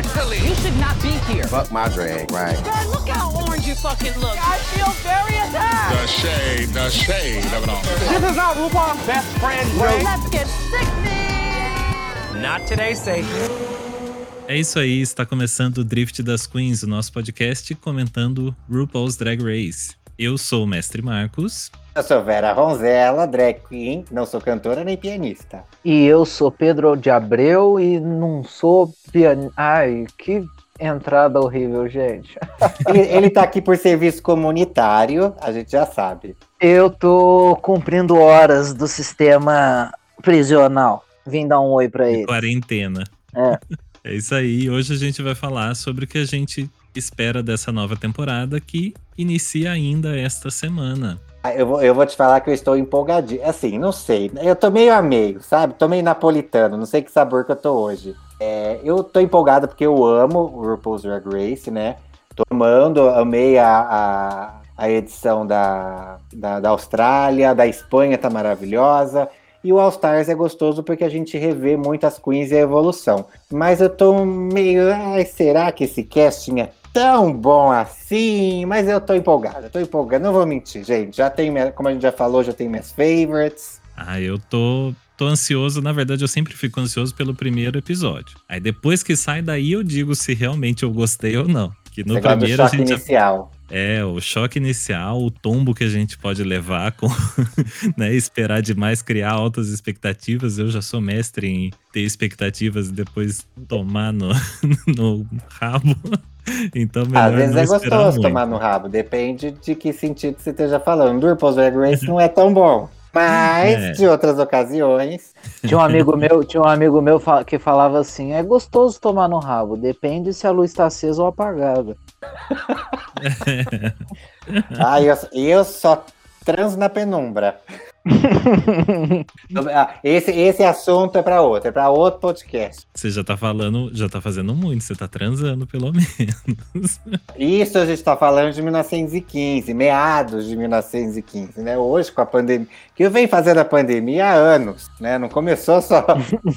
Mentally. You should not be here. Fuck my drag, right? God, look how orange you fucking look. I feel very attacked. The shade, the shade of it all. This is not RuPaul's best friend, Ray. Let's get sickening. Not today, Satan. É isso aí, está começando o Drift das Queens, o nosso podcast comentando RuPaul's Drag Race. Eu sou o Mestre Marcos. Eu sou Vera Ronzella, drag queen, não sou cantora nem pianista. E eu sou Pedro de Abreu e não sou pianista. Ai, que entrada horrível, gente. Ele, ele tá aqui por serviço comunitário, a gente já sabe. Eu tô cumprindo horas do sistema prisional. Vim dar um oi pra ele. Quarentena. É. É isso aí. Hoje a gente vai falar sobre o que a gente espera dessa nova temporada que inicia ainda esta semana. Eu vou, eu vou te falar que eu estou empolgadinho. Assim, não sei. Eu tô meio a meio, sabe? Tô meio napolitano, não sei que sabor que eu tô hoje. É, eu tô empolgado porque eu amo o RuPaul's Drag Race, né? Tô amando, amei a, a, a edição da, da, da Austrália, da Espanha tá maravilhosa. E o All Stars é gostoso porque a gente revê muitas queens e a evolução. Mas eu tô meio. Ai, será que esse casting é tão bom assim? Mas eu tô empolgado, eu tô empolgado. Não vou mentir, gente. Já tem, minha- como a gente já falou, já tem minhas favorites. Ah, eu tô, tô ansioso. Na verdade, eu sempre fico ansioso pelo primeiro episódio. Aí depois que sai daí, eu digo se realmente eu gostei ou não. Que no do primeiro a gente inicial. É, o choque inicial, o tombo que a gente pode levar com, né, esperar demais, criar altas expectativas. Eu já sou mestre em ter expectativas e depois tomar no, no rabo. Então, melhor Às vezes não é gostoso muito. tomar no rabo, depende de que sentido você esteja falando. Do RuPaul's Drag Race não é tão bom. Mas, É. de outras ocasiões, Tinha um amigo meu, tinha um amigo meu que falava assim: é gostoso tomar no rabo, depende se a luz está acesa ou apagada. ah, eu, eu só transo na penumbra. Ah, esse, esse assunto é para outro, é para outro podcast. Você já tá falando, já tá fazendo muito, você tá transando pelo menos. Isso a gente está falando de 1915, meados de 1915, né? Hoje, com a pandemia, que eu venho fazendo a pandemia há anos, né? Não começou só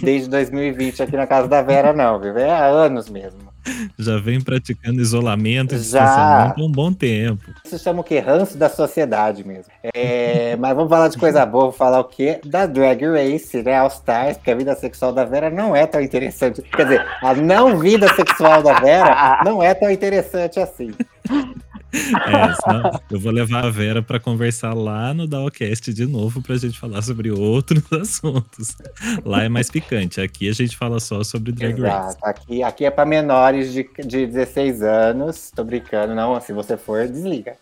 desde 2020 aqui na casa da Vera, não, viu? É há anos mesmo. Já vem praticando isolamento e Já. distanciamento há um bom tempo. Isso chama o que? Ranço da sociedade mesmo. É, mas vamos falar de coisa boa, vou falar o quê? Da Drag Race, né? All Stars, porque a vida sexual da Vera não é tão interessante. Quer dizer, a não vida sexual da Vera não é tão interessante assim. É, eu vou levar a Vera pra conversar lá no Dawcast de novo pra gente falar sobre outros assuntos. Lá é mais picante, aqui a gente fala só sobre Drag Race. Exato. Aqui, aqui é para menores de, de 16 anos. Tô brincando, não. Se você for, desliga.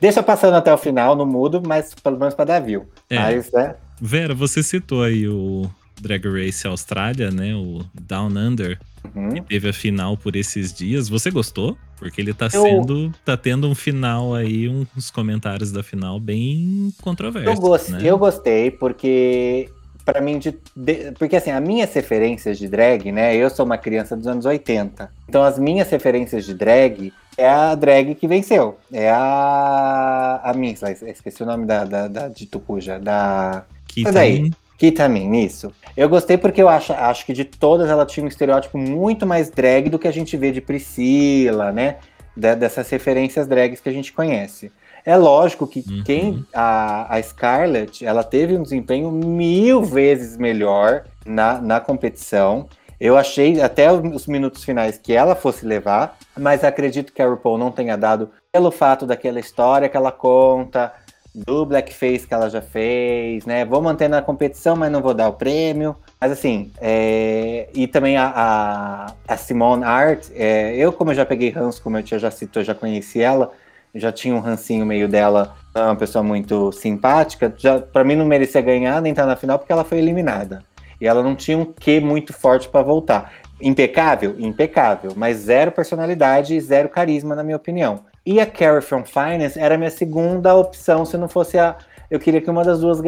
Deixa passando até o final no mudo, mas pelo menos para dar view. É. Mas, né? Vera, você citou aí o Drag Race Austrália, né? O Down Under, uhum. que teve a final por esses dias. Você gostou? Porque ele tá Eu- sendo. tá tendo um final aí, uns comentários da final bem controversos. Eu, né? eu gostei porque para mim de, de- porque assim, as minhas referências de drag, né? Eu sou uma criança dos anos 80. Então as minhas referências de drag é a drag que venceu. É a a minha, esqueci o nome da, da, da de Tucuja, da Que daí. Que também, isso. Eu gostei porque eu acho, acho que de todas ela tinha um estereótipo muito mais drag do que a gente vê de Priscila, né? Da- dessas referências drags que a gente conhece. É lógico que Uhum. quem a, a Scarlett, ela teve um desempenho mil vezes melhor na, na competição. Eu achei até os minutos finais que ela fosse levar, mas acredito que a RuPaul não tenha dado pelo fato daquela história que ela conta, do blackface que ela já fez, né? Vou manter na competição, mas não vou dar o prêmio. Mas assim, é, e também a, a, a Simone Art, é, eu como eu já peguei ranço, como eu tinha já citou, já conheci ela, já tinha um rancinho meio dela, é uma pessoa muito simpática, já para mim não merecia ganhar nem estar na final porque ela foi eliminada. E ela não tinha um quê muito forte para voltar. Impecável? Impecável, mas zero personalidade e zero carisma, na minha opinião. E a Carrie from Finance era a minha segunda opção, se não fosse a. Eu queria que uma das duas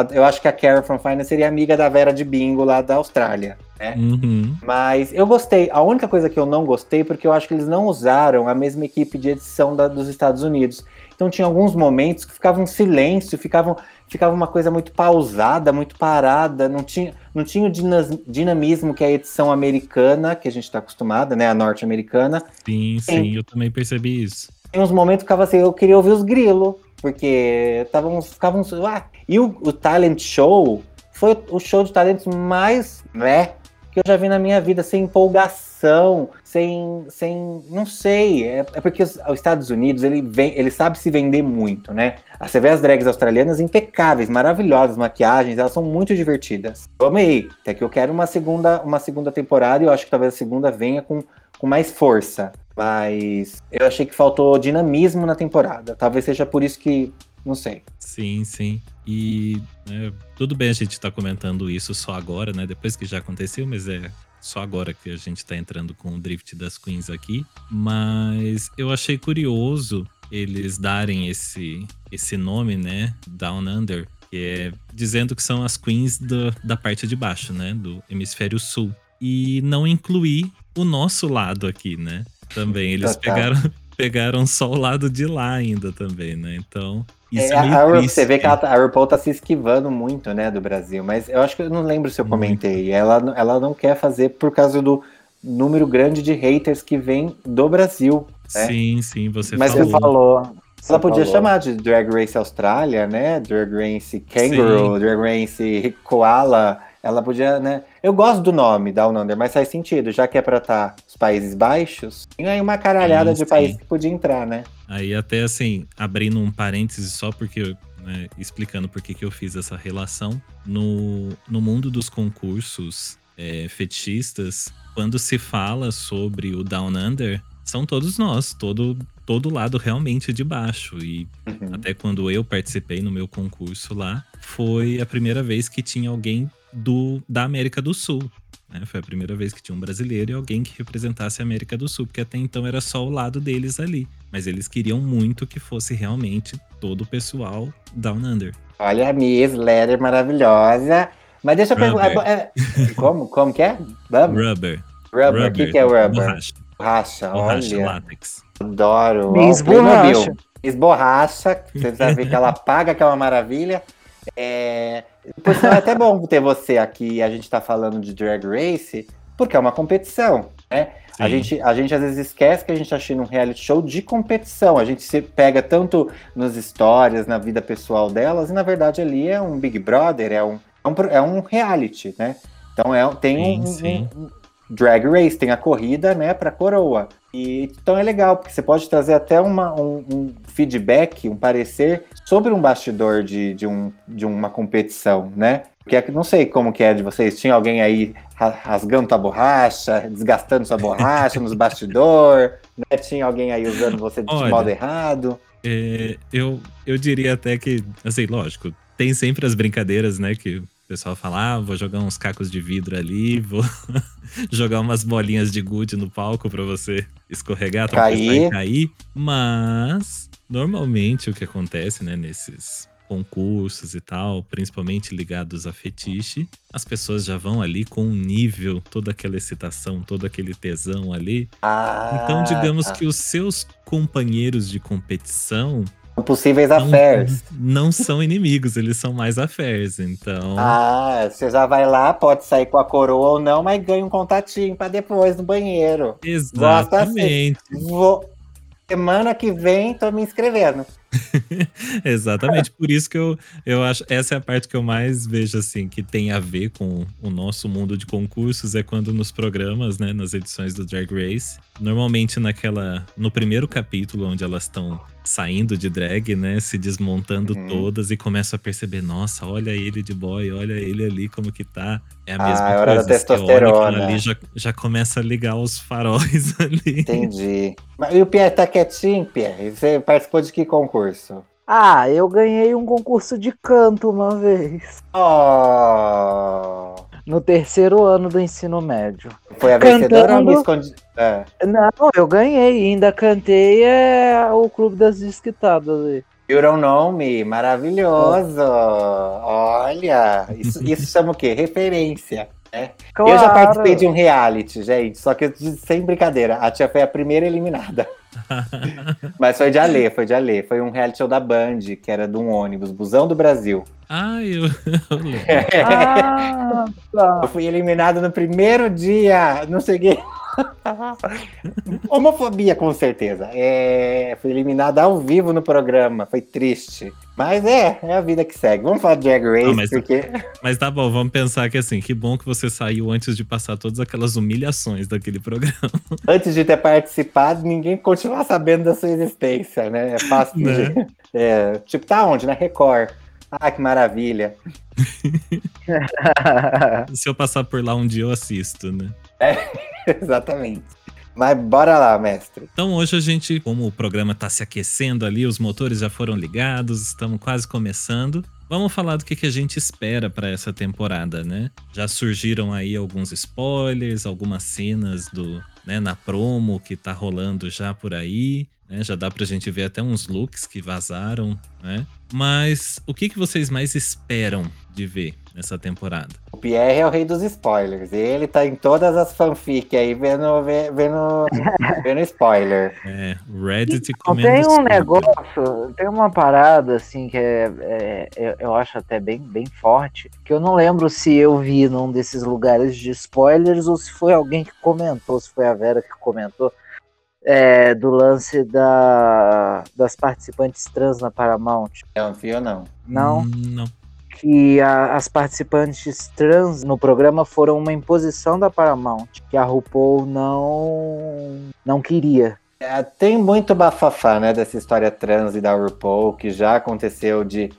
a- eu acho que a Carrie from Finance seria amiga da Vera de Bingo lá da Austrália. Né? Uhum. Mas eu gostei. A única coisa que eu não gostei, porque eu acho que eles não usaram a mesma equipe de edição da- dos Estados Unidos. Então tinha alguns momentos que ficava um silêncio, ficava, ficava uma coisa muito pausada, muito parada, não tinha, não tinha o dina- dinamismo que é a edição americana, que a gente tá acostumada, né? A norte-americana. Sim, sim, eu também percebi isso. Tem uns momentos que ficava assim, eu queria ouvir os grilos, porque tavam, ficavam. Ah, e o, o talent show foi o show de talentos mais, né? Que eu já vi na minha vida, sem empolgação, sem. sem não sei. É, é porque os, os Estados Unidos, ele, vem, ele sabe se vender muito, né? Você vê as drags australianas impecáveis, maravilhosas, maquiagens, elas são muito divertidas. Eu amei. Até que eu quero uma segunda, uma segunda temporada e eu acho que talvez a segunda venha com, com mais força. Mas eu achei que faltou dinamismo na temporada. Talvez seja por isso que. Não sei. Sim, sim. E é, tudo bem a gente tá comentando isso só agora, né? Depois que já aconteceu, mas é só agora que a gente tá entrando com o drift das queens aqui. Mas eu achei curioso eles darem esse, esse nome, né? Down Under, que é dizendo que são as queens do, da parte de baixo, né? Do hemisfério sul. E não incluir o nosso lado aqui, né? Também. Eles Total. pegaram, pegaram só o lado de lá ainda também, né? Então. Isso É, é, meio a, triste. você vê que ela, tá- a RuPaul tá se esquivando muito, né, do Brasil. Mas eu acho que eu não lembro se eu comentei. Ela, não- ela não quer fazer por causa do número grande de haters que vem do Brasil. né? Sim, sim, você Mas falou. Você falou. Você Ela podia falou. chamar de Drag Race Austrália, né? Drag Race Kangaroo, Drag Race Koala. Ela podia, né? Eu gosto do nome Down Under, mas faz sentido, já que é pra estar os Países Baixos. Tem aí uma caralhada Sim, de país que podia entrar, né? Aí até assim, abrindo um parêntese só porque, né, explicando por que que eu fiz essa relação. No, no mundo dos concursos é, fetichistas, quando se fala sobre o Down Under, são todos nós, todo, todo lado realmente de baixo. E Uhum. até quando eu participei no meu concurso lá, foi a primeira vez que tinha alguém do, da América do Sul. Né? Foi a primeira vez que tinha um brasileiro e alguém que representasse a América do Sul, porque até então era só o lado deles ali. Mas eles queriam muito que fosse realmente todo o pessoal Down Under. Olha a Miss Letter maravilhosa. Mas deixa eu perguntar. é- como? Como que é? Rubber? Rubber. Rubber. O que, que é rubber? Borracha. Borracha. Borracha, Olha. látex. Adoro. Miss. Borracha. Miss Borracha. Você vai ver que ela paga, que é uma maravilha. É... Por sinal, é até bom ter você aqui. A gente tá falando de Drag Race, porque é uma competição, né? A gente, a gente às vezes esquece que a gente tá assistindo um reality show de competição. A gente se pega tanto nas histórias, na vida pessoal delas, e na verdade ali é um Big Brother, é um, é um, é um reality, né? Então é, tem Sim, um, sim. um drag race, tem a corrida, né, pra coroa. E, então é legal, porque você pode trazer até uma, um, um feedback, um parecer sobre um bastidor de, de, um, de uma competição, né? Porque é- não sei como que é de vocês. Tinha alguém aí ra- rasgando tua borracha, desgastando sua borracha nos bastidor, né? Tinha alguém aí usando você de Olha. modo errado. É, eu, eu diria até que, assim, lógico, tem sempre as brincadeiras, né? Que o pessoal fala, ah, vou jogar uns cacos de vidro ali, vou jogar umas bolinhas de gude no palco pra você escorregar, Cair. cair. Mas, normalmente, o que acontece, né, nesses concursos e tal, principalmente ligados a fetiche, as pessoas já vão ali com um nível, toda aquela excitação, todo aquele tesão ali. Ah, Então, digamos tá. que os seus companheiros de competição Possíveis affairs. não são inimigos, eles são mais affairs. Então, Ah, você já vai lá, pode sair com a coroa ou não, mas ganha um contatinho pra depois no banheiro. exatamente. Vou... Semana que vem tô me inscrevendo. Exatamente. Por isso que eu, eu acho. Essa é a parte que eu mais vejo, assim, que tem a ver com o nosso mundo de concursos. É quando nos programas, né, nas edições do Drag Race, normalmente naquela. No primeiro capítulo, onde elas estão saindo de drag, né, se desmontando Uhum. todas e começam a perceber: nossa, olha ele de boy, olha ele ali como que tá. É a Ah, mesma hora da coisa. Olha aquilo testosterona. ali já, já começa a ligar os faróis ali. Entendi. Mas, e o Pierre tá quietinho, Pierre? Você participou de que concurso? Ah, eu ganhei um concurso de canto uma vez. Oh! No terceiro ano do ensino médio. Foi a Cantando. vencedora ou escondi? É. Não, eu ganhei, ainda cantei é, o Clube das Desquitadas. aí. You Don't Know Me, maravilhoso! Olha, isso, isso chama o quê? Referência. Eu já Claro. participei de um reality, gente, só que sem brincadeira, a tia foi a primeira eliminada. Mas foi de Alê, foi de Alê. Foi um reality show da Band, que era de um ônibus, Busão do Brasil. Ah, eu, eu lembro. Ah, tá. Eu fui eliminado no primeiro dia. Não cheguei. Homofobia, com certeza. É, fui eliminado ao vivo no programa. Foi triste. Mas é, é a vida que segue. Vamos falar de Drag Race, Não, mas- porque. Mas tá bom, vamos pensar que assim, que bom que você saiu antes de passar todas aquelas humilhações daquele programa. antes de ter participado, ninguém continua sabendo da sua existência, né? É fácil de. Né? É, tipo, tá onde? Na Record. Ah, que maravilha. Se eu passar por lá um dia, eu assisto, né? Exatamente. Mas bora lá, mestre. Então hoje a gente, como o programa tá se aquecendo ali, os motores já foram ligados, estamos quase começando. Vamos falar do que, que a gente espera para essa temporada, né? Já surgiram aí alguns spoilers, algumas cenas do, né, na promo que tá rolando já por aí, né? Já dá pra gente ver até uns looks que vazaram, né? Mas o que, que vocês mais esperam de ver nessa temporada? O Pierre é o rei dos spoilers. Ele tá em todas as fanfic aí, vendo, ve- vendo, vendo spoiler. É, o Reddit comendo tem um tudo. negócio, tem uma parada assim que é, é- eu- eu acho até bem, bem forte, que eu não lembro se eu vi num desses lugares de spoilers ou se foi alguém que comentou, se foi a Vera que comentou, é, do lance da, das participantes trans na Paramount. Não, fio não. Não, Hum, Não. que a- as participantes trans no programa foram uma imposição da Paramount, que a RuPaul não, não queria. É, tem muito bafafá, né, dessa história trans e da RuPaul, que já aconteceu de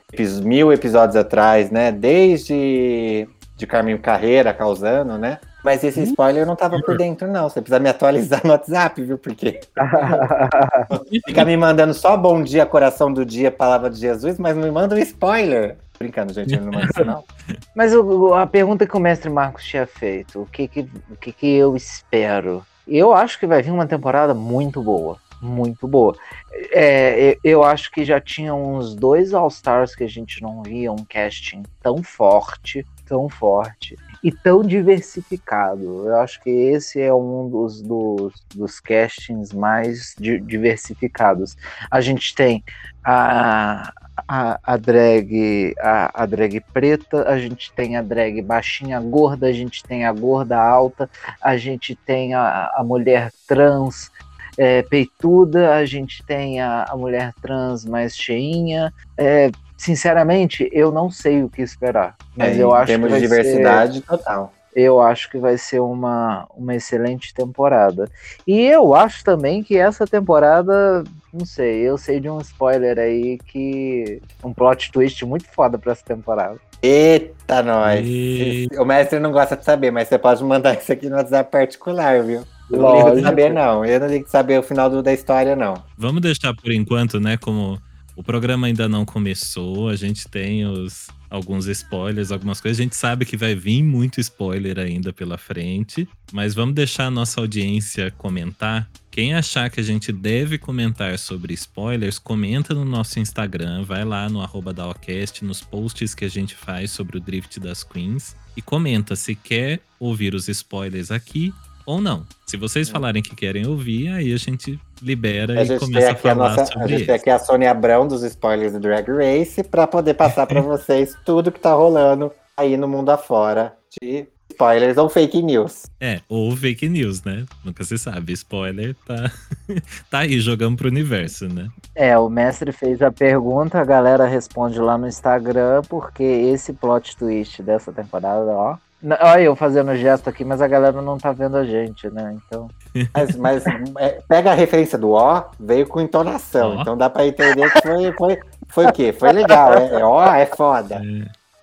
mil episódios atrás, né? Desde de Carminho Carreira causando, né? Mas esse spoiler eu não tava por dentro, não. Você precisa me atualizar no WhatsApp, viu? Porque fica me mandando só bom dia, coração do dia, palavra de Jesus, mas não me manda um spoiler. Brincando, gente, ele não manda isso, não. Mas o- a pergunta que o mestre Marcos tinha feito, o que que, o que que eu espero? Eu acho que vai vir uma temporada muito boa, muito boa. É, eu- eu acho que já tinha uns dois All-Stars que a gente não via um casting tão forte, tão forte e tão diversificado. Eu acho que esse é um dos, dos, dos castings mais di- diversificados. A gente tem a, a, a drag a, a drag preta, a gente tem a drag baixinha gorda, a gente tem a gorda alta, a gente tem a, a mulher trans é, peituda, a gente tem a, a mulher trans mais cheinha. É, sinceramente, eu não sei o que esperar, mas É, eu em acho termos que de vai ser- diversidade, total. eu acho que vai ser uma, uma excelente temporada. E eu acho também que essa temporada, não sei, eu sei de um spoiler aí que. Um plot twist muito foda pra essa temporada. Eita, nós. E- O mestre não gosta de saber, mas você pode mandar isso aqui no WhatsApp particular, viu? Eu não ligo de saber, não. Eu não ligo de saber o final do- da história, não. Vamos deixar por enquanto, né? Como o programa ainda não começou, a gente tem os alguns spoilers, algumas coisas. A gente sabe que vai vir muito spoiler ainda pela frente, mas vamos deixar a nossa audiência comentar. Quem achar que a gente deve comentar sobre spoilers, comenta no nosso Instagram, vai lá no arroba Daocast, nos posts que a gente faz sobre o Drift das Queens e comenta se quer ouvir os spoilers aqui ou não. Se vocês falarem que querem ouvir, aí a gente libera A e gente tem começa a aqui a falar nossa. A sobre gente eles. tem aqui a Sônia Abrão dos spoilers do Drag Race pra poder passar pra vocês tudo que tá rolando aí no mundo afora de spoilers ou fake news. É, ou fake news, né? Nunca se sabe. Spoiler tá, tá aí jogando pro universo, né? É, o mestre fez a pergunta, a galera responde lá no Instagram, porque esse plot twist dessa temporada, ó. Olha eu fazendo gesto aqui, mas a galera não tá vendo a gente, né? Então. Mas, mas, é, pega a referência do ó, veio com entonação. Ó. Então dá pra entender que foi, foi, foi o quê? Foi legal. É, é ó, é foda.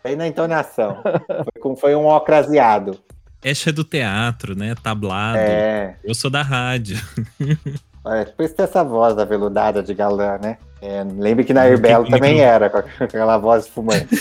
É. Na entonação. Foi, com- foi um ó craseado. Ash é do teatro, né? Tablado. É. Eu sou da rádio. É, por isso tem essa voz aveludada de galã, né? É, lembre que na O que Herbelo que também micro- era, com aquela voz fumante.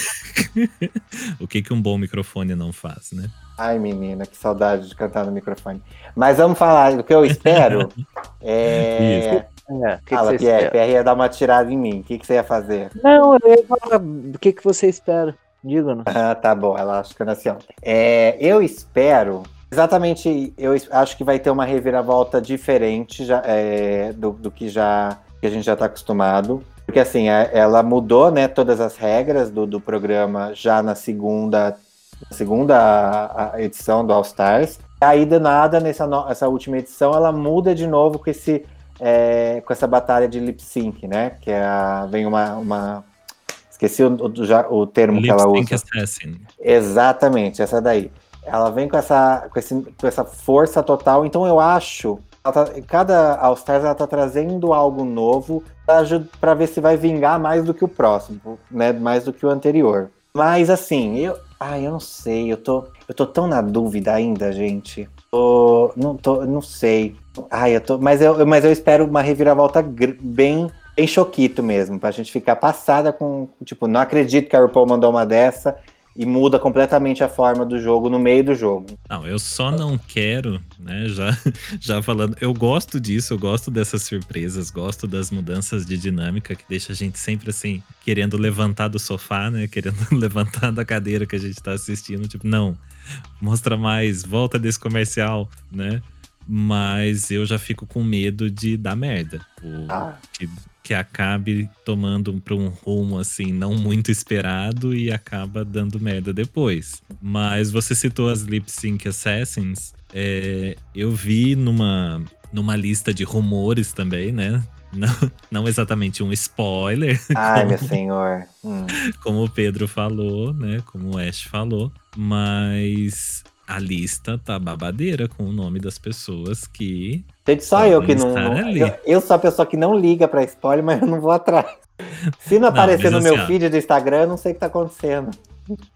o que, que um bom microfone não faz, né? Ai, menina, que saudade de cantar no microfone. Mas vamos falar do que eu espero. É... É, o que, que Fala, você Pierre. espera? Pierre ia dar uma tirada em mim. O que, que você ia fazer? Não, eu ia falar, o que, que você espera? Diga-nos. Ah, tá bom, ela acho que eu nasci ontem. É, eu espero Exatamente, eu acho que vai ter uma reviravolta diferente já, é, do, do que já que a gente já está acostumado. Porque assim, é- ela mudou né, todas as regras do, do programa já na segunda, segunda a- a edição do All Stars. Aí, do nada, nessa no- essa última edição, ela muda de novo com, esse, é, com essa batalha de lip sync, né? Que é a- vem uma. uma esqueci o, o- já- o termo que Lip ela Sync usa. Assassin. Exatamente, essa daí. Ela vem com essa, com, esse- com essa força total, então eu acho. Tá- cada All Stars ela tá trazendo algo novo para ver se vai vingar mais do que o próximo, né? Mais do que o anterior. Mas assim, eu. Ai, eu não sei, eu tô, eu tô tão na dúvida ainda, gente. Tô, não tô, não sei. Ai, eu tô, mas eu, mas eu espero uma reviravolta bem, bem choquito mesmo, pra gente ficar passada com, tipo, não acredito que a RuPaul mandou uma dessa e muda completamente a forma do jogo no meio do jogo. Não, eu só não quero, né? Já, já falando, eu gosto disso, eu gosto dessas surpresas, gosto das mudanças de dinâmica que deixa a gente sempre assim, querendo levantar do sofá, né? Querendo levantar da cadeira que a gente tá assistindo. Tipo, não, mostra mais, volta desse comercial, né? Mas eu já fico com medo de dar merda. Ah. Que acabe tomando para um rumo assim não muito esperado e acaba dando merda depois. Mas você citou as Lip Sync Assassins. é, eu vi numa, numa lista de rumores também, né? Não, não exatamente um spoiler, Ai, meu senhor. Hum. como o Pedro falou, né? Como o Ash falou, mas a lista tá babadeira com o nome das pessoas que Gente, só Podem eu que não. não- eu, eu sou a pessoa que não liga pra spoiler, mas eu não vou atrás. Se não aparecer no assim, meu feed do Instagram, eu não sei o que tá acontecendo.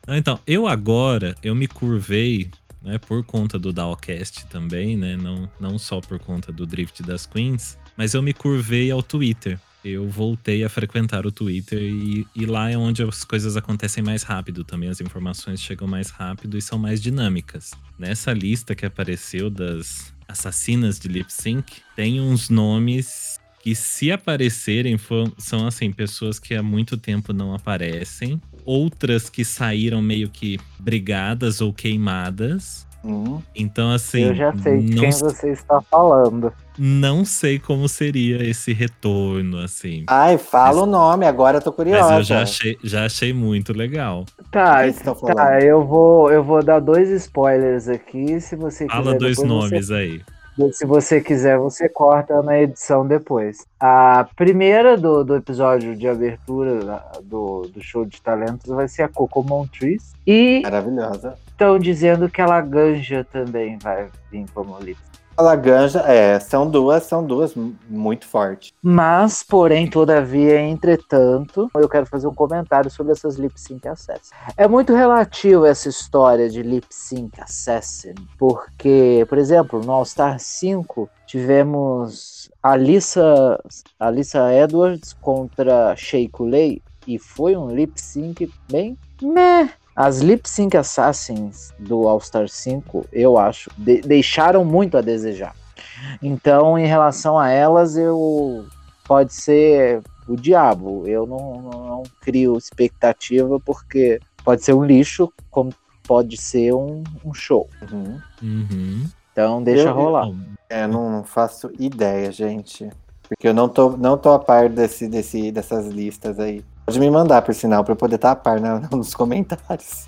Não, Então, eu agora, eu me curvei, né, por conta do Dowcast também, né, não, não só por conta do Drift das Queens, mas eu me curvei ao Twitter. Eu voltei a frequentar o Twitter e, e lá é onde as coisas acontecem mais rápido também, as informações chegam mais rápido e são mais dinâmicas. Nessa lista que apareceu das assassinas de lip sync, tem uns nomes que se aparecerem são assim pessoas que há muito tempo não aparecem, outras que saíram meio que brigadas ou queimadas. Hum. Então assim, eu já sei de não, quem você está falando. Não sei como seria esse retorno assim. Ai, fala o nome, agora eu tô curiosa. Mas eu já achei, já achei muito legal. Tá, tá, eu vou, eu vou dar dois spoilers aqui, se você Fala quiser. dois nomes aí. Você, se você quiser, você corta na edição depois. A primeira do, do episódio de abertura do, do show de talentos vai ser a Coco Montrese. E Maravilhosa. estão dizendo que a Laganja também vai vir como lip A Laganja, é, são duas, são duas muito fortes. Mas, porém, todavia, entretanto, eu quero fazer um comentário sobre essas lip sync assassins. É muito relativo essa história de lip sync assassin, porque, por exemplo, no All Star 5 tivemos Alissa, Alissa Edwards contra Shea e foi um lip sync bem meh. As lip sync assassins do All Star 5, eu acho, de- deixaram muito a desejar. Então, em relação a elas, eu pode ser o diabo. Eu não, não, não crio expectativa porque pode ser um lixo, como pode ser um, um show. Uhum. Uhum. Então, deixa Eu- rolar. Bom, É, não, não faço ideia, gente. Porque eu não tô, não tô a par desse, desse, dessas listas aí. Pode me mandar, por sinal, pra eu poder estar a par né, nos comentários.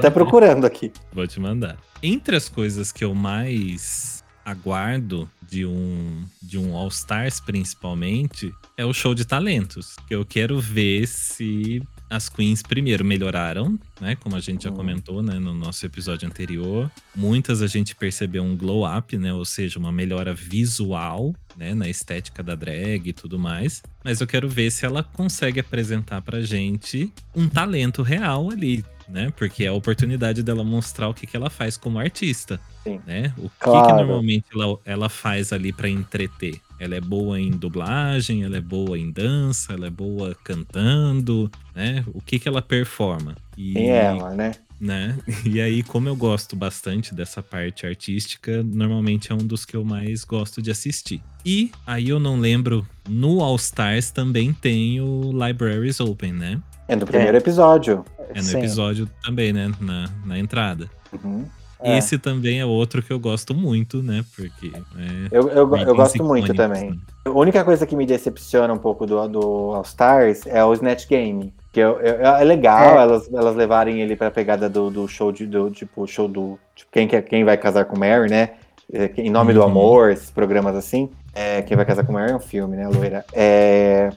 Tá procurando aqui. Vou te mandar. Entre as coisas que eu mais aguardo de um de um All Stars principalmente é o show de talentos, eu quero ver se as queens primeiro melhoraram, né, como a gente já Hum. comentou, né, no nosso episódio anterior. Muitas a gente percebeu um glow up, né, ou seja, uma melhora visual, né, na estética da drag e tudo mais. Mas eu quero ver se ela consegue apresentar pra gente um talento real ali, né? Porque é a oportunidade dela mostrar o que, que ela faz como artista. Sim. Né? O que, que Claro. normalmente ela, ela faz ali pra entreter? Ela é boa em dublagem, ela é boa em dança, ela é boa cantando, né? O que, que ela performa? E, Quem é ela, né? né? E aí, como eu gosto bastante dessa parte artística, normalmente é um dos que eu mais gosto de assistir. E aí eu não lembro, no All Stars também tem o Libraries Open, né? É no primeiro episódio. É no Sim. episódio também, né? Na, na entrada. Uhum. É. Esse também é outro que eu gosto muito, né? Porque. né, Eu, eu, go- eu gosto muito também. né? A única coisa que me decepciona um pouco do, do All Stars é o Snatch Game. Que eu, eu- é legal É. elas, elas levarem ele pra pegada do, do show de do, tipo show do tipo, quem, quer, quem vai casar com Mary, né? É, Em nome do Uhum. amor, esses programas assim. É, quem vai casar com Mary é um filme, né, loira? É,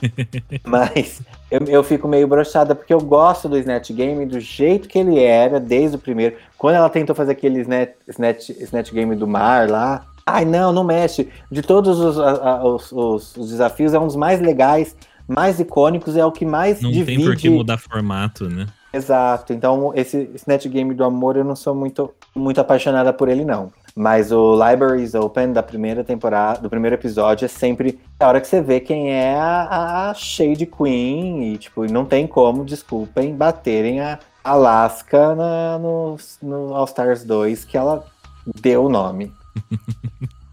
mas eu, eu fico meio brochada porque eu gosto do Snatch Game do jeito que ele era desde o primeiro. Quando ela tentou fazer aquele Snatch, Snatch, Snatch Game do mar lá. Ai, não, não mexe. De todos os, a- a- os, os- os desafios, é um dos mais legais, mais icônicos, é o que mais Não divide. tem por que mudar formato, né? Exato. Então, esse Snatch Game do amor, eu não sou muito, muito apaixonada por ele, não. Mas o Libraries Open da primeira temporada, do primeiro episódio, é sempre a hora que você vê quem é a, a Shade Queen. E, tipo, não tem como, desculpem, baterem a Alaska na, no, no All Stars 2, que ela deu o nome.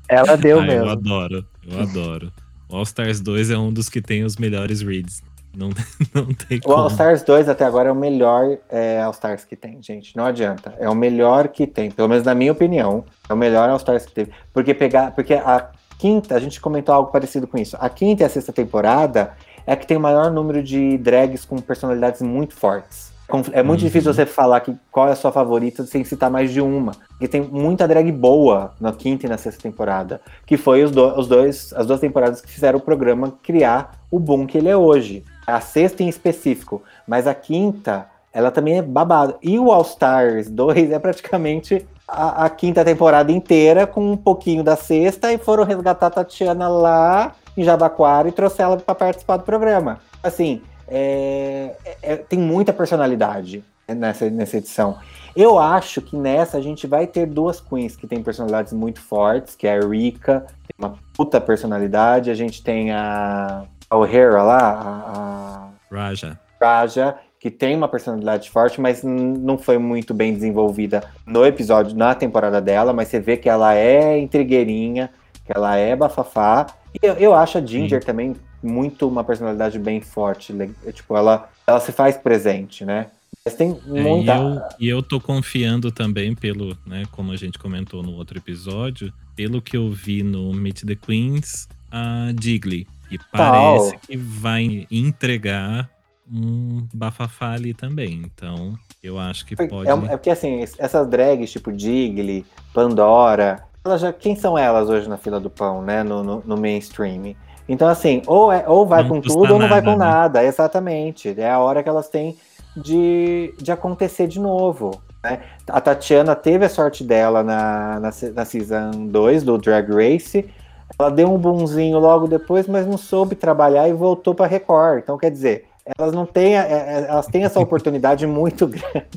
Ela deu Ah, eu mesmo. adoro, eu adoro. All Stars 2 é um dos que tem os melhores reads. Não, não tem O All como. Stars 2 até agora é o melhor é, All Stars que tem, gente. Não adianta. É o melhor que tem, pelo menos na minha opinião. É o melhor All Stars que teve. Porque pegar. Porque a quinta, a gente comentou algo parecido com isso. A quinta e a sexta temporada é que tem o maior número de drags com personalidades muito fortes. É muito Uhum. difícil você falar que qual é a sua favorita sem citar mais de uma. Porque tem muita drag boa na quinta e na sexta temporada. Que foi os, do- os dois, as duas temporadas que fizeram o programa criar o boom que ele é hoje. A sexta em específico. Mas a quinta, ela também é babado. E o All Stars 2 é praticamente a, a quinta temporada inteira, com um pouquinho da sexta, e foram resgatar a Tatiana lá em Jabaquara e trouxe ela para participar do programa. Assim, é- é- tem muita personalidade nessa, nessa edição. Eu acho que nessa a gente vai ter duas queens que têm personalidades muito fortes, que é a Rika, tem uma puta personalidade, a gente tem a, a O'Hara lá, a- a Raja. Raja, que tem uma personalidade forte, mas não foi muito bem desenvolvida no episódio, na temporada dela, mas você vê que ela é intrigueirinha, que ela é bafafá. E eu, eu acho a Ginger também muito uma personalidade bem forte. Tipo, ela, ela se faz presente, né? Mas tem É, muita. e, eu, e eu tô confiando também pelo, né, como a gente comentou no outro episódio, pelo que eu vi no Meet the Queens, a Digley. E parece que vai entregar um bafafá ali também. Então, eu acho que pode. É, é porque assim, es- essas drags tipo Digley, Pandora, elas já, quem são elas hoje na fila do pão, né? No, no, no mainstream. Então, assim, ou, é, ou vai Não com tudo ou não vai nada, com né? nada. Exatamente. É a hora que elas têm de, de acontecer de novo. Né? A Tatiana teve a sorte dela na, na, na Season 2 do Drag Race. Ela deu um bonzinho logo depois, mas não soube trabalhar e voltou para Record. Então, quer dizer, elas não têm, é- é- elas têm essa oportunidade muito grande,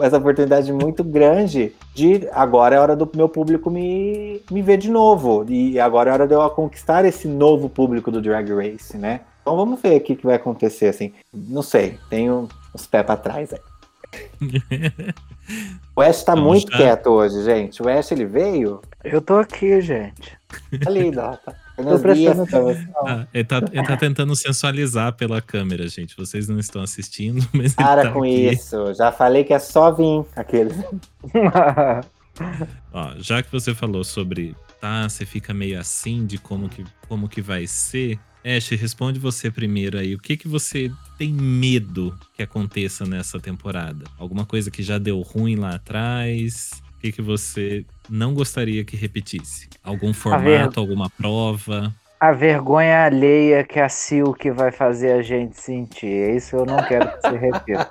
essa oportunidade muito grande de agora é hora do meu público me, me ver de novo. E agora é hora de eu conquistar esse novo público do Drag Race, né? Então vamos ver o que, que vai acontecer, assim. Não sei, tenho os pés pra trás aí. O Ash tá Vamos muito já. quieto hoje, gente. O Ash, ele veio Eu tô aqui, gente. ali, ó, tá. Tô prestando. Ah, ele, tá, ele tá tentando sensualizar pela câmera, gente. Vocês não estão assistindo, mas ele Para tá com aqui. isso. Já falei que é só vir aqueles. Ó, já que você falou sobre, tá, você fica meio assim de como que, como que vai ser. Ash, responde você primeiro aí. O que que você tem medo que aconteça nessa temporada? Alguma coisa que já deu ruim lá atrás? Que que você não gostaria que repetisse? Algum formato, alguma prova? a vergonha alheia que a Silk vai fazer a gente sentir. É Isso eu não quero que se repita.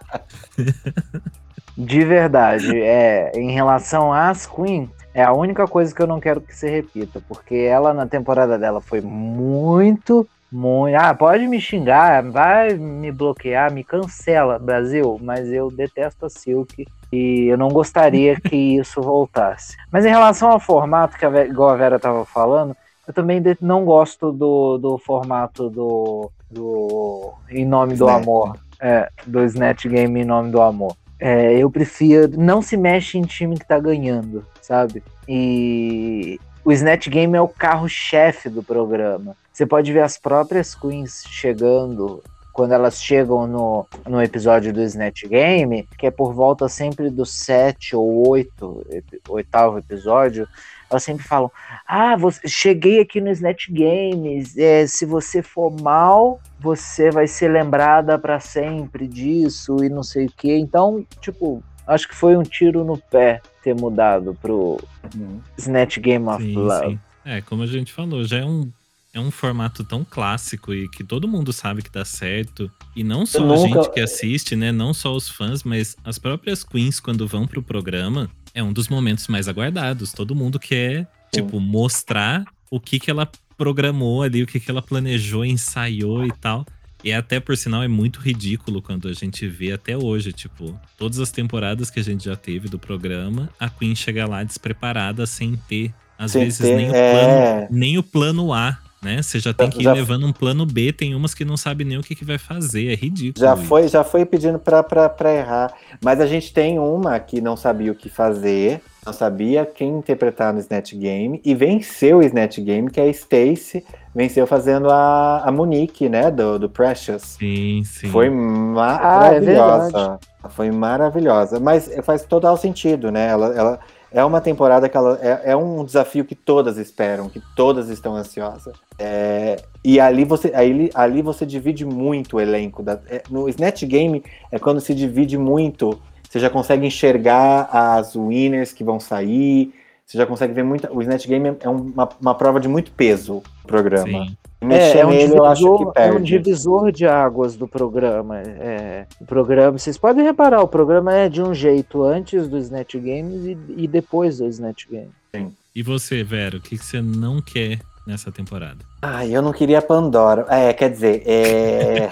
De verdade, é, em relação às Queen, é a única coisa que eu não quero que se repita, porque ela na temporada dela foi muito, muito. Ah, pode me xingar, vai me bloquear, me cancela, Brasil, mas eu detesto a Silk e eu não gostaria que isso voltasse. Mas em relação ao formato, que a, igual a Vera tava falando, eu também não gosto do, do formato do, do Em Nome do Snatch. Amor. É, do Snatch Game Em Nome do Amor. É, eu prefiro. Não se mexe em time que tá ganhando, sabe? E o Snatch Game é o carro-chefe do programa. Você pode ver as próprias queens chegando quando elas chegam no, no episódio do Snatch Game, que é por volta sempre do sete ou oito, oitavo episódio, elas sempre falam: Ah, você, cheguei aqui no Snatch Games. É, se você for mal, você vai ser lembrada para sempre disso e não sei o que. Então, tipo, acho que foi um tiro no pé ter mudado pro uhum. Snatch Game of sim, Love. Sim. É, como a gente falou, já é um é um formato tão clássico e que todo mundo sabe que dá certo. E não só nunca... a gente que assiste, né? Não só os fãs, mas as próprias queens, quando vão pro programa, é um dos momentos mais aguardados. Todo mundo quer, tipo, mostrar o que, que ela programou ali, o que, que ela planejou, ensaiou e tal. E até, por sinal, é muito ridículo quando a gente vê até hoje, tipo, todas as temporadas que a gente já teve do programa, a Queen chega lá despreparada, sem ter, às sem vezes, ter, nem, o plano, é... nem o plano A né? Você já tem que ir já... levando um plano B, tem umas que não sabe nem o que, que vai fazer, é ridículo. Já foi, já foi pedindo para errar. Mas a gente tem uma que não sabia o que fazer, não sabia quem interpretar no Snatch Game e venceu o Snatch Game, que é a Stacy, venceu fazendo a, a Monique, né, do, do Precious. Sim, sim. Foi maravilhosa. Ah, é foi maravilhosa, mas faz total sentido, né? Ela, ela é uma temporada que ela é, é, um desafio que todas esperam, que todas estão ansiosas. É, e ali você, ali, ali você divide muito o elenco. Da, é, no Snatch Game é quando se divide muito. Você já consegue enxergar as winners que vão sair. Você já consegue ver muito. O Snatch Game é uma, uma prova de muito peso no programa. Sim. Mexer é, é um nele, divisor, eu acho que perde. É um divisor de águas do programa. É, o programa, vocês podem reparar, o programa é de um jeito antes do Snatch Games e, e depois do Snatch Games. Sim. E você, Vero, o que, que você não quer nessa temporada? Ah, eu não queria Pandora. É, quer dizer, é.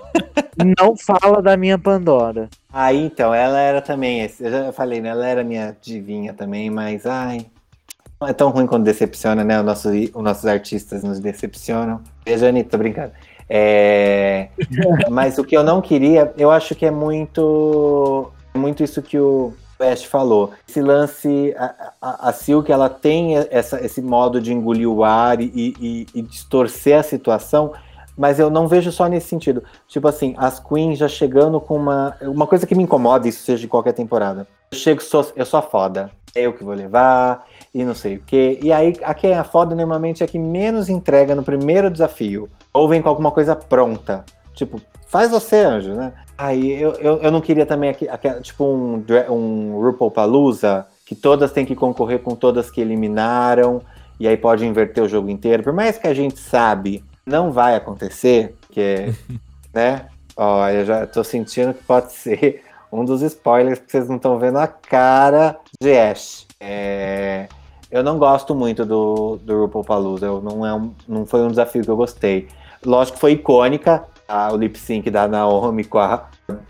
não fala da minha Pandora. Ah, então, ela era também. Eu já falei, né? Ela era minha divinha também, mas ai, não é tão ruim quando decepciona, né? O nosso, os nossos artistas nos decepcionam. Veja, Anitta, tô brincando. É... Mas o que eu não queria, eu acho que é muito, muito isso que o West falou. Esse lance, a, a, a Silk, ela tem essa, esse modo de engolir o ar e, e, e distorcer a situação, mas eu não vejo só nesse sentido. Tipo assim, as queens já chegando com uma. Uma coisa que me incomoda, isso seja de qualquer temporada. Eu chego, sou, eu sou a foda. É eu que vou levar, e não sei o quê. E aí, a quem é a foda normalmente é que menos entrega no primeiro desafio. Ou vem com alguma coisa pronta. Tipo, faz você, anjo, né? Aí eu, eu, eu não queria também, aqui, aqui, tipo, um, um RuPaul Palusa, que todas têm que concorrer com todas que eliminaram, e aí pode inverter o jogo inteiro. Por mais que a gente sabe, não vai acontecer, que né? Ó, eu já tô sentindo que pode ser um dos spoilers que vocês não estão vendo a cara de Ash. É, eu não gosto muito do, do RuPaul Palooza, eu, não, é um, não foi um desafio que eu gostei. Lógico que foi icônica, tá? o lip sync da Naomi com a,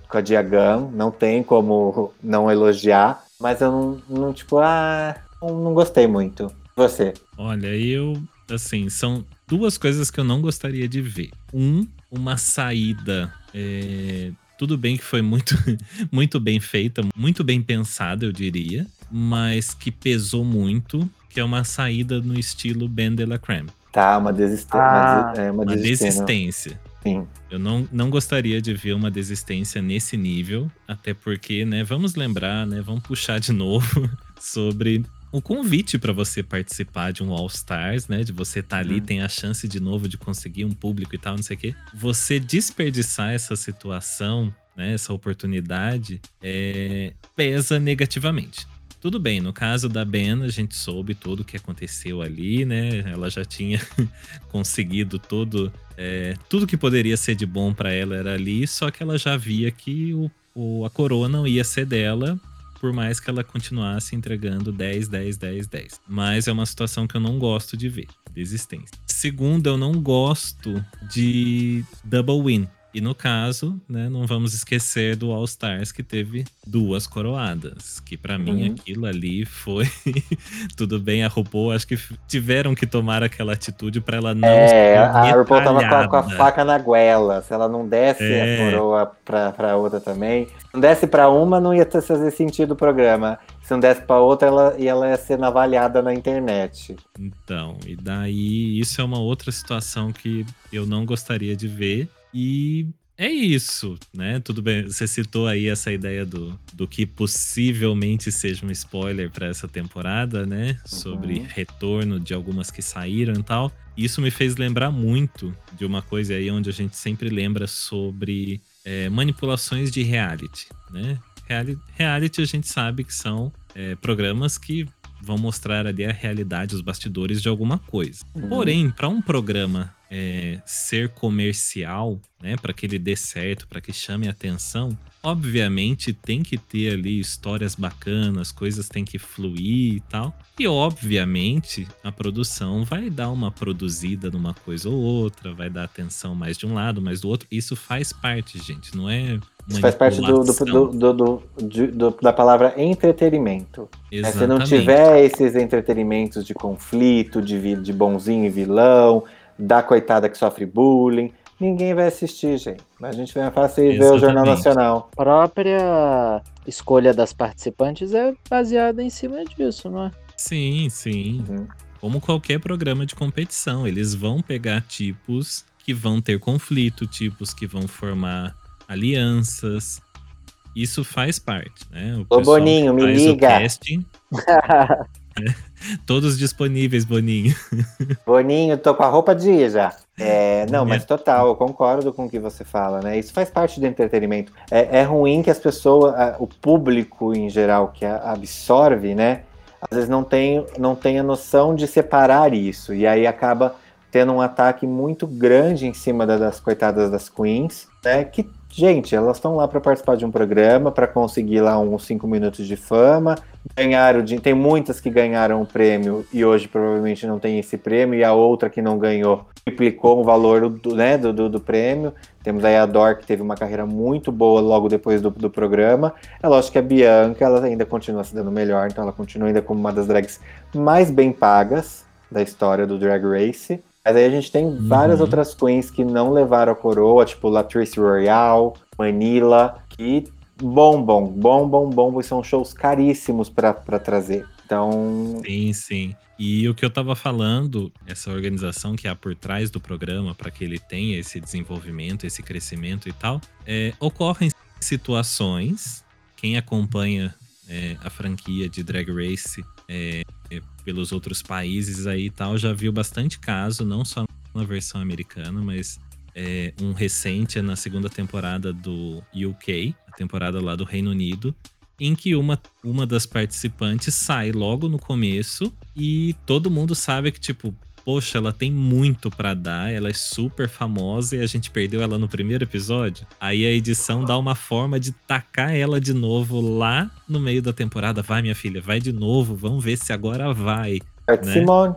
com a Diagan, não tem como não elogiar, mas eu não, não tipo, ah, não, não gostei muito. Você? Olha, eu, assim, são duas coisas que eu não gostaria de ver. Um, uma saída é, tudo bem que foi muito, muito bem feita, muito bem pensada, eu diria, mas que pesou muito, que é uma saída no estilo Ben de la Creme. Tá, uma, desist... ah, uma, é, uma, uma desistência. Sim. Eu não, não gostaria de ver uma desistência nesse nível, até porque, né, vamos lembrar, né, vamos puxar de novo sobre o convite para você participar de um All Stars, né? De você estar tá ali, uhum. tem a chance de novo de conseguir um público e tal, não sei o quê. Você desperdiçar essa situação, né? Essa oportunidade, é, pesa negativamente. Tudo bem, no caso da Ben, a gente soube tudo o que aconteceu ali, né? Ela já tinha conseguido todo, é, tudo que poderia ser de bom para ela era ali, só que ela já via que o, o, a coroa não ia ser dela por mais que ela continuasse entregando 10, 10, 10, 10. Mas é uma situação que eu não gosto de ver, desistência. Segundo, eu não gosto de double win. E no caso, né, não vamos esquecer do All Stars que teve duas coroadas, que para mim uhum. aquilo ali foi tudo bem a RuPaul, acho que tiveram que tomar aquela atitude para ela não É, a RuPaul tava com a, com a, faca na goela, se ela não desse é. a coroa pra, pra outra também, se não desse para uma não ia fazer sentido o programa. Se não desse para outra, ela, ela ia ser navalhada na internet. Então, e daí isso é uma outra situação que eu não gostaria de ver. E é isso, né? Tudo bem, você citou aí essa ideia do, do que possivelmente seja um spoiler para essa temporada, né? Sobre Uhum. retorno de algumas que saíram e tal. Isso me fez lembrar muito de uma coisa aí onde a gente sempre lembra sobre é, manipulações de reality, né? Reali- Reality a gente sabe que são é, programas que vão mostrar ali a realidade, os bastidores de alguma coisa. Uhum. Porém, para um programa é, ser comercial, né, para que ele dê certo, para que chame atenção, obviamente tem que ter ali histórias bacanas, coisas têm que fluir e tal. E obviamente a produção vai dar uma produzida numa coisa ou outra, vai dar atenção mais de um lado, mais do outro. Isso faz parte, gente, não é Isso faz parte do, do- do- da palavra entretenimento. né? Se não tiver esses entretenimentos de conflito, de, de bonzinho e vilão, da coitada que sofre bullying, ninguém vai assistir, gente. A gente vai fácil ver o Jornal. Nacional. A própria escolha das participantes é baseada em cima disso, não é? Sim, sim. Uhum. Como qualquer programa de competição, eles vão pegar tipos que vão ter conflito, tipos que vão formar alianças. Isso faz parte, né? O Ô, Boninho, me liga. todos disponíveis, Boninho. Boninho, tô com a roupa de ir já. É, não, mas total, eu concordo com o que você fala, né? Isso faz parte do entretenimento. É, é ruim que as pessoas, o público em geral que absorve, né? Às vezes não tem, não tem a noção de separar isso. E aí acaba tendo um ataque muito grande em cima da- das coitadas das queens, né? Que, gente, elas estão lá para participar de um programa, para conseguir lá uns cinco minutos de fama, ganharam de, tem muitas que ganharam o prêmio e hoje provavelmente não tem esse prêmio e a outra que não ganhou triplicou o valor do, né, do, do, do prêmio. Temos aí a Dor que teve uma carreira muito boa logo depois do, do programa. É lógico que a Bianca ela ainda continua se dando melhor, então ela continua ainda como uma das drags mais bem pagas da história do Drag Race. Mas aí a gente tem várias Uhum. outras queens que não levaram a coroa, tipo Latrice Royale, Manila, que bombam, bombam, bombam, e são shows caríssimos para trazer. Então, Sim, sim. E o que eu tava falando, essa organização que há por trás do programa, para que ele tenha esse desenvolvimento, esse crescimento e tal, é, ocorrem situações. Quem acompanha é, a franquia de Drag Race é, pelos outros países aí e tal, já viu bastante caso, não só na versão americana, mas é, um recente é na segunda temporada do UK, a temporada lá do Reino Unido, em que uma, uma das participantes sai logo no começo e todo mundo sabe que, tipo, poxa, ela tem muito pra dar, ela é super famosa e a gente perdeu ela no primeiro episódio. Aí a edição dá uma forma de tacar ela de novo lá no meio da temporada. Vai, minha filha, vai de novo, vamos ver se agora vai. Art Né? Simone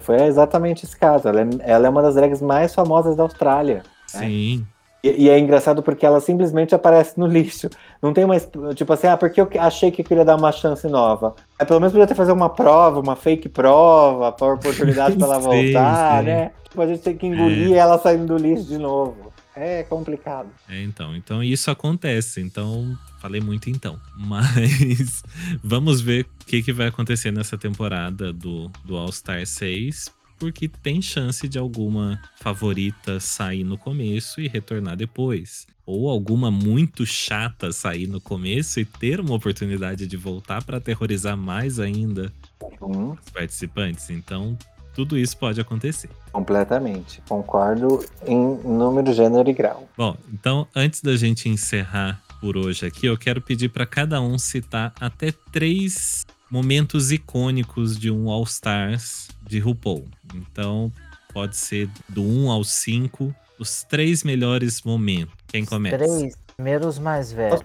foi exatamente esse caso. Ela é, ela é uma das drags mais famosas da Austrália. Sim. E, e é engraçado porque ela simplesmente aparece no lixo. Não tem mais. Tipo assim, ah, porque eu achei que eu queria dar uma chance nova. É, pelo menos podia ter fazer uma prova, uma fake prova, para oportunidade para ela Sim, voltar, sim. né? Tipo, a gente tem que engolir ela saindo do lixo de novo. É complicado. É, então. Então isso acontece. Então, falei muito então. Mas vamos ver o que, que vai acontecer nessa temporada do, do All Star 6. Porque tem chance de alguma favorita sair no começo e retornar depois. Ou alguma muito chata sair no começo e ter uma oportunidade de voltar para aterrorizar mais ainda Hum, os participantes. Então, tudo isso pode acontecer. completamente. Concordo em número, gênero e grau. Bom, então antes da gente encerrar por hoje aqui, eu quero pedir para cada um citar até três momentos icônicos de um All Stars de RuPaul. Então pode ser do 1 ao 5, os três melhores momentos. Quem começa? Três primeiros mais velhos.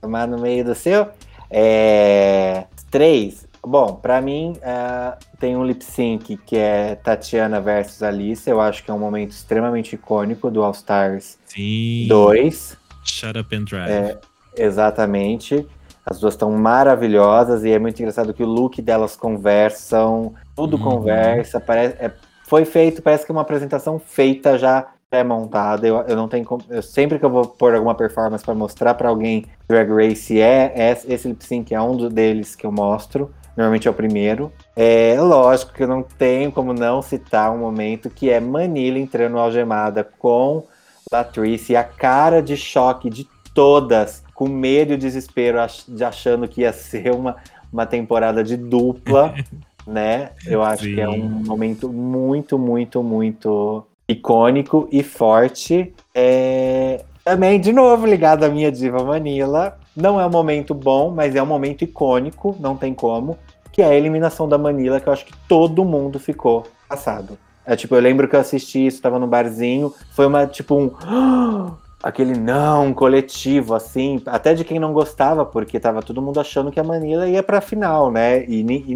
Tomar no meio do seu. É... Três. Bom, pra mim é, tem um lip sync que é Tatiana versus Alice. Eu acho que é um momento extremamente icônico do All Stars Sim. 2. Shut Up and Drive. É, exatamente. As duas estão maravilhosas e é muito engraçado que o look delas conversam, tudo Uhum. conversa. Parece, é, foi feito, parece que é uma apresentação feita já pré-montada. Eu, eu não tenho como- eu sempre que eu vou pôr alguma performance para mostrar para alguém Drag Race é, é esse lip sync é um deles que eu mostro. Normalmente é o primeiro. É lógico que eu não tenho como não citar um momento que é Manila entrando algemada com Latrice, a cara de choque de todas, com medo e desespero, de achando que ia ser uma, uma temporada de dupla, né? Eu acho Sim. que é um momento muito, muito, muito icônico e forte. É... Também, de novo, ligado à minha diva Manila. Não é um momento bom, mas é um momento icônico, não tem como. Que é a eliminação da Manila, que eu acho que todo mundo ficou passado. É tipo, eu lembro que eu assisti isso, tava no barzinho, foi uma, tipo, um. Aquele não coletivo, assim, até de quem não gostava, porque tava todo mundo achando que a Manila ia pra final, né? E, e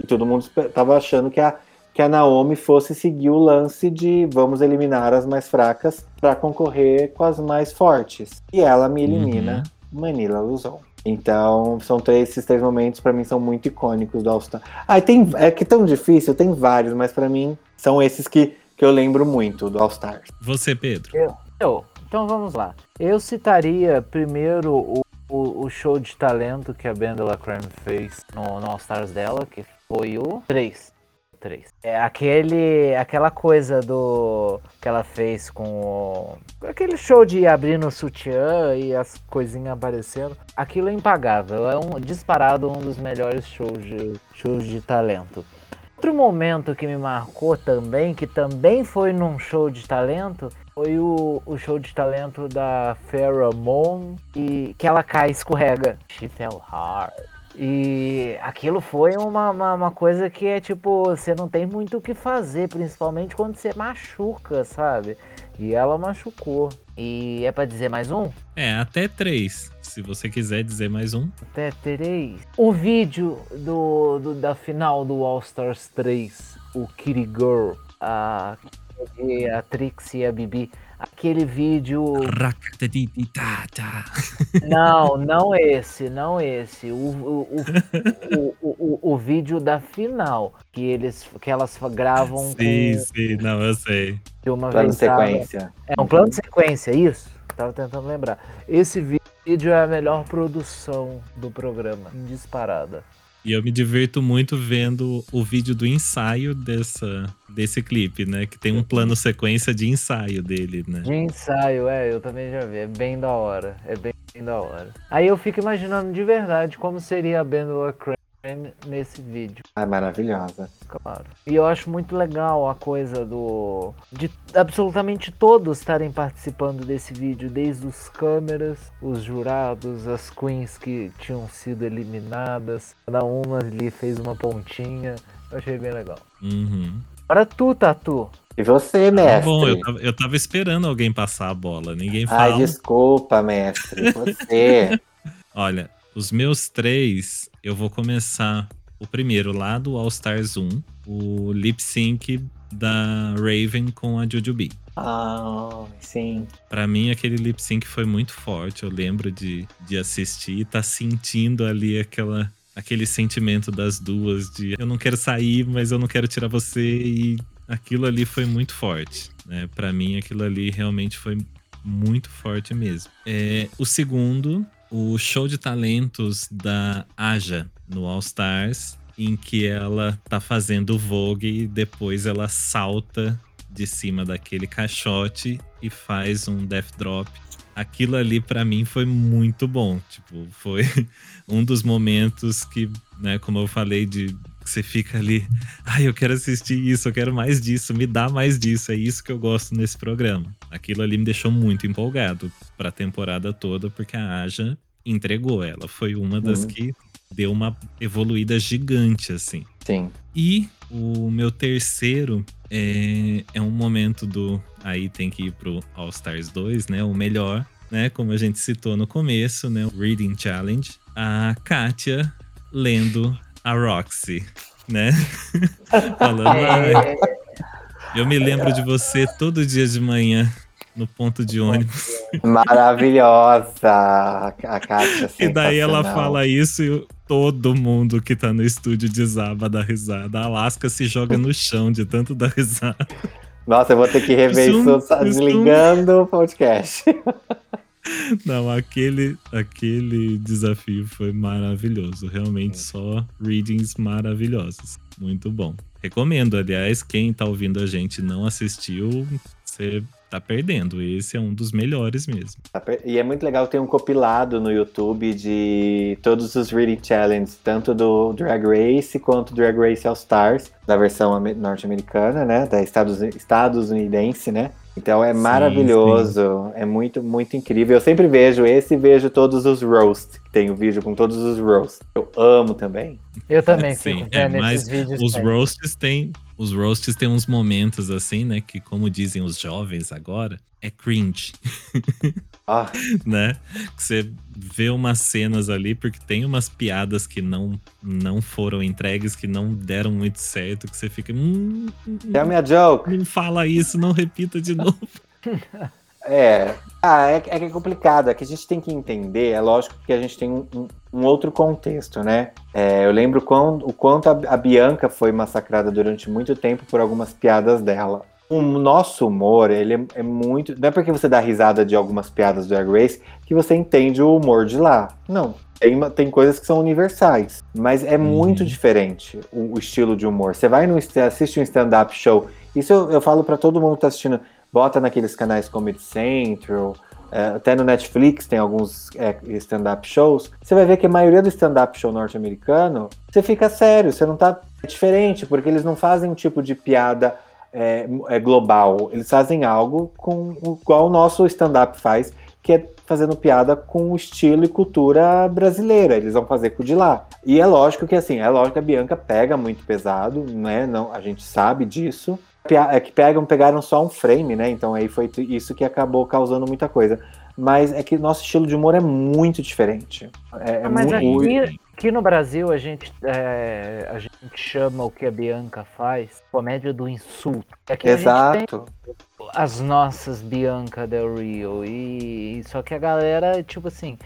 e todo mundo tava achando que a, que a Naomi fosse seguir o lance de vamos eliminar as mais fracas pra concorrer com as mais fortes. E ela me elimina, Manila Luzon. Então, são três, esses três momentos pra mim são muito icônicos do All Star. Ah, tem, é que tão difícil, tem vários, mas pra mim são esses que, que eu lembro muito do All Stars. Você, Pedro. Eu, então vamos lá. Eu citaria primeiro o, o, o show de talento que a Benda Creme fez no, no All Stars dela, que foi o 3. 3. É aquele, aquela coisa do que ela fez com o, aquele show de abrir no sutiã e as coisinhas aparecendo. Aquilo é impagável, é um disparado um dos melhores shows de, shows de talento. Outro momento que me marcou também, que também foi num show de talento, foi o, o show de talento da Farrah Moon, e que ela cai e escorrega. She fell hard. E aquilo foi uma, uma, uma coisa que é tipo, você não tem muito o que fazer, principalmente quando você machuca, sabe? E ela machucou. E é pra dizer mais um? É, até três. Se você quiser dizer mais um. Até três. O vídeo do, do- da final do All Stars 3, o Kitty Girl, a, a Trixie e a Bibi. Aquele vídeo. Não, não esse, não esse. O, o, o, o, o, o vídeo da final. Que, eles, que elas gravam Sim, com sim, não, eu sei. de uma Plano vez. sequência. É um plano de sequência, isso? Tava tentando lembrar. Esse vídeo é a melhor produção do programa, disparada. E eu me divirto muito vendo o vídeo do ensaio dessa, desse clipe, né? Que tem um plano sequência de ensaio dele, né? De ensaio, é, eu também já vi. É bem da hora. É bem, da hora. Aí eu fico imaginando de verdade como seria a Bendela Crane nesse vídeo, Ah, maravilhosa. claro. E eu acho muito legal a coisa do. de absolutamente todos estarem participando desse vídeo, desde os câmeras, os jurados, as queens que tinham sido eliminadas. Cada uma ali fez uma pontinha. Eu achei bem legal. Uhum. Para tu, Tatu. E você, mestre? bom, eu tava, eu tava esperando alguém passar a bola. Ninguém Ai, fala. desculpa, mestre. Você. Olha, os meus três, eu vou começar o primeiro lá do All Stars 1, o lip sync da Raven com a Jujubee. Ah, sim. Pra mim, aquele lip sync foi muito forte. Eu lembro de, de assistir e tá sentindo ali aquela, aquele sentimento das duas de eu não quero sair, mas eu não quero tirar você. E aquilo ali foi muito forte. Né? Para mim, aquilo ali realmente foi muito forte mesmo. É, o segundo, o show de talentos da Aja no All Stars, em que ela tá fazendo Vogue e depois ela salta de cima daquele caixote e faz um death drop. Aquilo ali pra mim foi muito bom, tipo, foi um dos momentos que, né, como eu falei de você fica ali, ai, eu quero assistir isso, eu quero mais disso, me dá mais disso, é isso que eu gosto nesse programa. Aquilo ali me deixou muito empolgado pra temporada toda, porque a Aja entregou, ela foi uma das Uhum. que deu uma evoluída gigante assim. Sim. E o meu terceiro é, é um momento do. Aí tem que ir pro All Stars 2, né? O melhor, né? Como a gente citou no começo, né? O Reading Challenge. A Kátia lendo a Roxy, né? Falando, "Ai, É, eu me lembro de você todo dia de manhã no ponto de ônibus. Maravilhosa. A Kátia. E daí ela fala isso e todo mundo que tá no estúdio desaba da risada. A Alaska se joga no chão de tanto dar risada. Nossa, eu vou ter que rever isso desligando o podcast. Não, aquele, aquele desafio foi maravilhoso. Realmente só readings maravilhosos. Muito bom. Recomendo, aliás, quem tá ouvindo a gente e não assistiu, você tá perdendo. Esse é um dos melhores mesmo. Tá E é muito legal ter um compilado no YouTube de todos os Reading Challenges, tanto do Drag Race quanto do Drag Race All Stars, da versão ame- norte-americana, né? Da Estados, estadunidense, né? Então é Sim, maravilhoso, é muito, muito incrível. Eu sempre vejo esse e vejo todos os roast. Tem o vídeo com todos os roast. Eu amo também. Eu também Sim, é, mas esses vídeos. Os sempre. roasts têm. Os roasts têm uns momentos assim, né? Que, como dizem os jovens agora, é cringe, Ah, né? Que você vê umas cenas ali, porque tem umas piadas que não, não foram entregues, que não deram muito certo, que você fica. Hum, hum, me a joke. não fala isso, não repita de novo. É. Ah, é, é que é complicado. É que a gente tem que entender. É lógico que a gente tem um, um- um outro contexto, né? É, eu lembro quão- o quanto a, a Bianca foi massacrada durante muito tempo por algumas piadas dela. O nosso humor, ele é, é muito. Não é porque você dá risada de algumas piadas do Drag Race que você entende o humor de lá. Não. Tem, tem coisas que são universais. Mas é muito Uhum. diferente o, o estilo de humor. Você vai no, assiste um stand-up show. Isso eu, eu falo pra todo mundo que tá assistindo bota naqueles canais Comedy Central, é, até no Netflix tem alguns é, stand-up shows. Você vai ver que a maioria do stand-up show norte-americano, você fica sério, você não tá. É diferente, porque eles não fazem um tipo de piada é, é, global. Eles fazem algo com o qual o nosso stand-up faz, que é fazendo piada com o estilo e cultura brasileira. Eles vão fazer com o de lá. E é lógico que assim, é lógico que a Bianca pega muito pesado, né? Não, a gente sabe disso. É que pegam, pegaram só um frame, né? Então aí foi isso que acabou causando muita coisa. Mas é que nosso estilo de humor é muito diferente. É, é Ah, mas muito. aqui, aqui no Brasil a gente, é, a gente chama o que a Bianca faz comédia do insulto. Aqui tem Exato. as nossas Bianca Del Rio e só que a galera tipo assim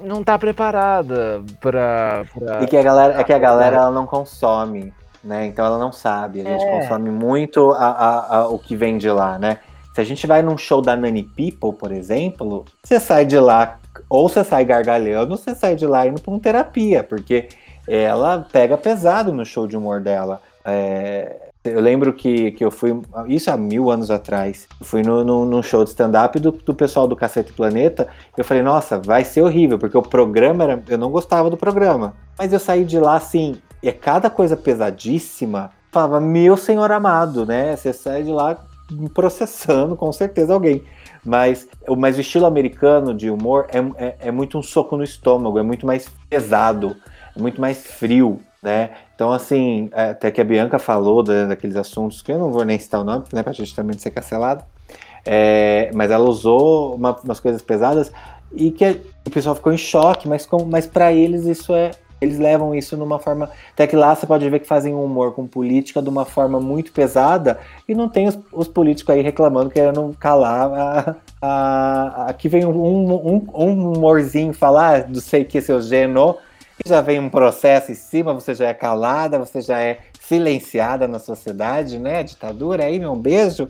não tá preparada pra, pra... E que a galera, é que a galera ela não consome, né? Então ela não sabe. A gente É. consome muito a, a- a- o que vem de lá, né? Se a gente vai num show da Nani People, por exemplo, você sai de lá, ou você sai gargalhando, ou você sai de lá indo pra uma terapia, porque ela pega pesado no show de humor dela. É, eu lembro que, que eu fui, isso há mil anos atrás, eu fui no, no, num show de stand-up do, do pessoal do Cacete Planeta, eu falei, nossa, vai ser horrível, porque o programa era. Eu não gostava do programa. Mas eu saí de lá assim, e é cada coisa pesadíssima. Falava, meu senhor amado, né? Você sai de lá processando, com certeza, alguém. Mas, o- mas o estilo americano de humor é, é, é muito um soco no estômago, é muito mais pesado, é muito mais frio, né? Então, assim, é, até que a Bianca falou da- daqueles assuntos, que eu não vou nem citar o nome, né, pra gente também ser cancelado. É, mas ela usou uma- umas coisas pesadas e que o pessoal ficou em choque, mas, com, mas para eles isso é. Eles levam isso numa forma. Até que lá você pode ver que fazem um humor com política de uma forma muito pesada e não tem os, os políticos aí reclamando, querendo calar. A, a- aqui vem um, um, um humorzinho falar do sei que seu geno, e já vem um processo em cima, você já é calada, você já é silenciada na sociedade, né? Ditadura aí, meu beijo.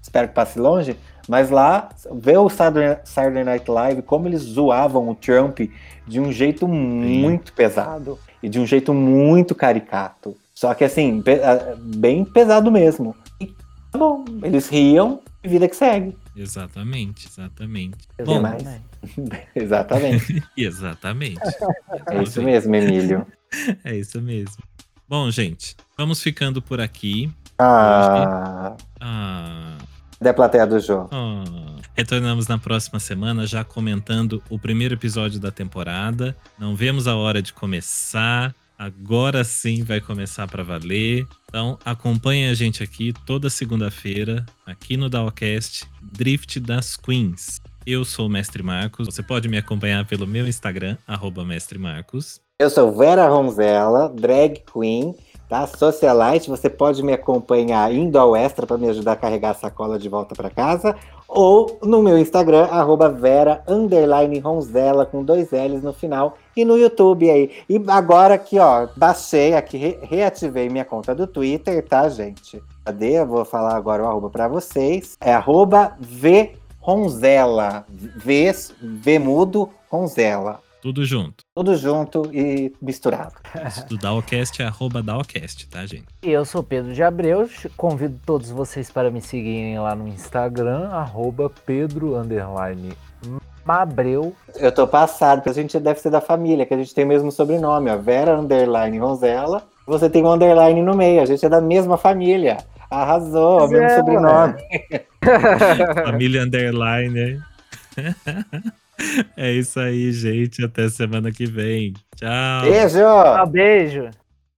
Espero que passe longe. Mas lá, vê o Saturday Night Live, como eles zoavam o Trump de um jeito muito pesado e de um jeito muito caricato. Só que assim, pe- bem pesado mesmo. E tá bom, eles riam e vida que segue. Exatamente, exatamente. Bom, Bom, mais. Exatamente. exatamente. É isso mesmo, Emílio. É isso mesmo. Bom, gente, vamos ficando por aqui. Ah, Ah, da plateia do jogo. ah. Retornamos na próxima semana já comentando o primeiro episódio da temporada. Não vemos a hora de começar. Agora sim vai começar para valer. Então acompanhe a gente aqui toda segunda-feira, aqui no Dawcast, Drift das Queens. Eu sou o Mestre Marcos. Você pode me acompanhar pelo meu Instagram, arroba Mestre Marcos. Eu sou Vera Ronzella, drag queen, tá? Socialite. Você pode me acompanhar indo ao extra para me ajudar a carregar a sacola de volta para casa. Ou no meu Instagram, arroba Vera Ronzella, com dois L's no final. E no YouTube aí. E agora aqui, ó, baixei aqui, re- reativei minha conta do Twitter, tá, gente? Cadê? Eu vou falar agora o arroba para vocês. É arroba V Ronzella. V, v mudo Ronzella. Tudo junto. Tudo junto e misturado. Isso do Dowcast é arroba Dowcast, tá, gente? Eu sou Pedro de Abreu, convido todos vocês para me seguirem lá no Instagram, arroba Pedro underline Mabreu. Eu tô passado, porque a gente deve ser da família, que a gente tem o mesmo sobrenome, ó. Vera Underline Rosella. Você tem um underline no meio, a gente é da mesma família. Arrasou, o mesmo é, sobrenome. Família Underline, hein? É isso aí, gente. Até semana que vem. Tchau. Beijo! Um beijo!